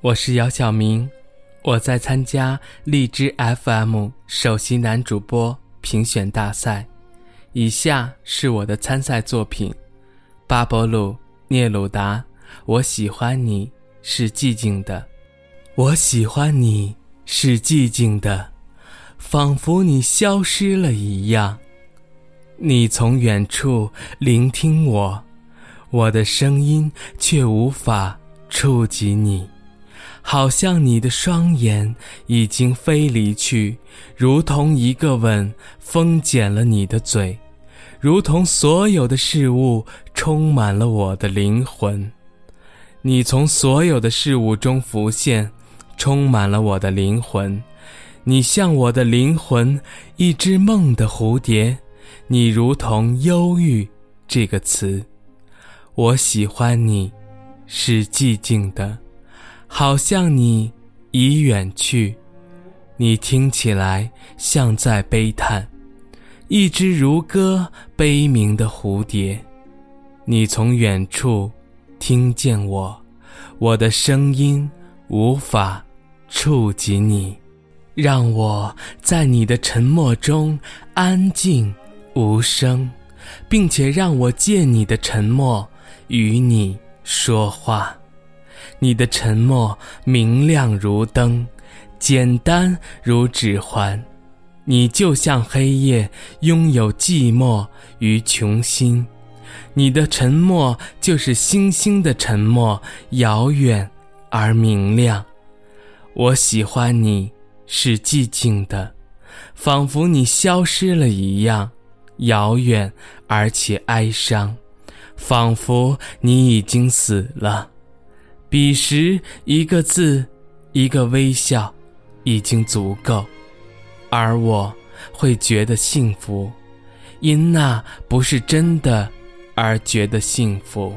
我是姚晓明，我在参加荔枝 FM 首席男主播评选大赛。以下是我的参赛作品：巴勃鲁·聂鲁达。我喜欢你是寂静的，我喜欢你是寂静的，仿佛你消失了一样。你从远处聆听我，我的声音却无法触及你，好像你的双眼已经飞离去，如同一个吻封紧了你的嘴，如同所有的事物充满了我的灵魂。你从所有的事物中浮现，充满了我的灵魂。你像我的灵魂，一只梦的蝴蝶。你如同忧郁这个词。我喜欢你，是寂静的，好像你已远去。你听起来像在悲叹，一只如歌悲鸣的蝴蝶。你从远处。听见我，我的声音无法触及你，让我在你的沉默中安静无声，并且让我借你的沉默与你说话。你的沉默明亮如灯，简单如指环，你就像黑夜，拥有寂寞与穷心。你的沉默就是星星的沉默，遥远而明亮。我喜欢你是寂静的，仿佛你消失了一样，遥远而且哀伤，仿佛你已经死了。彼时，一个字，一个微笑，已经足够，而我会觉得幸福，因那不是真的。而觉得幸福。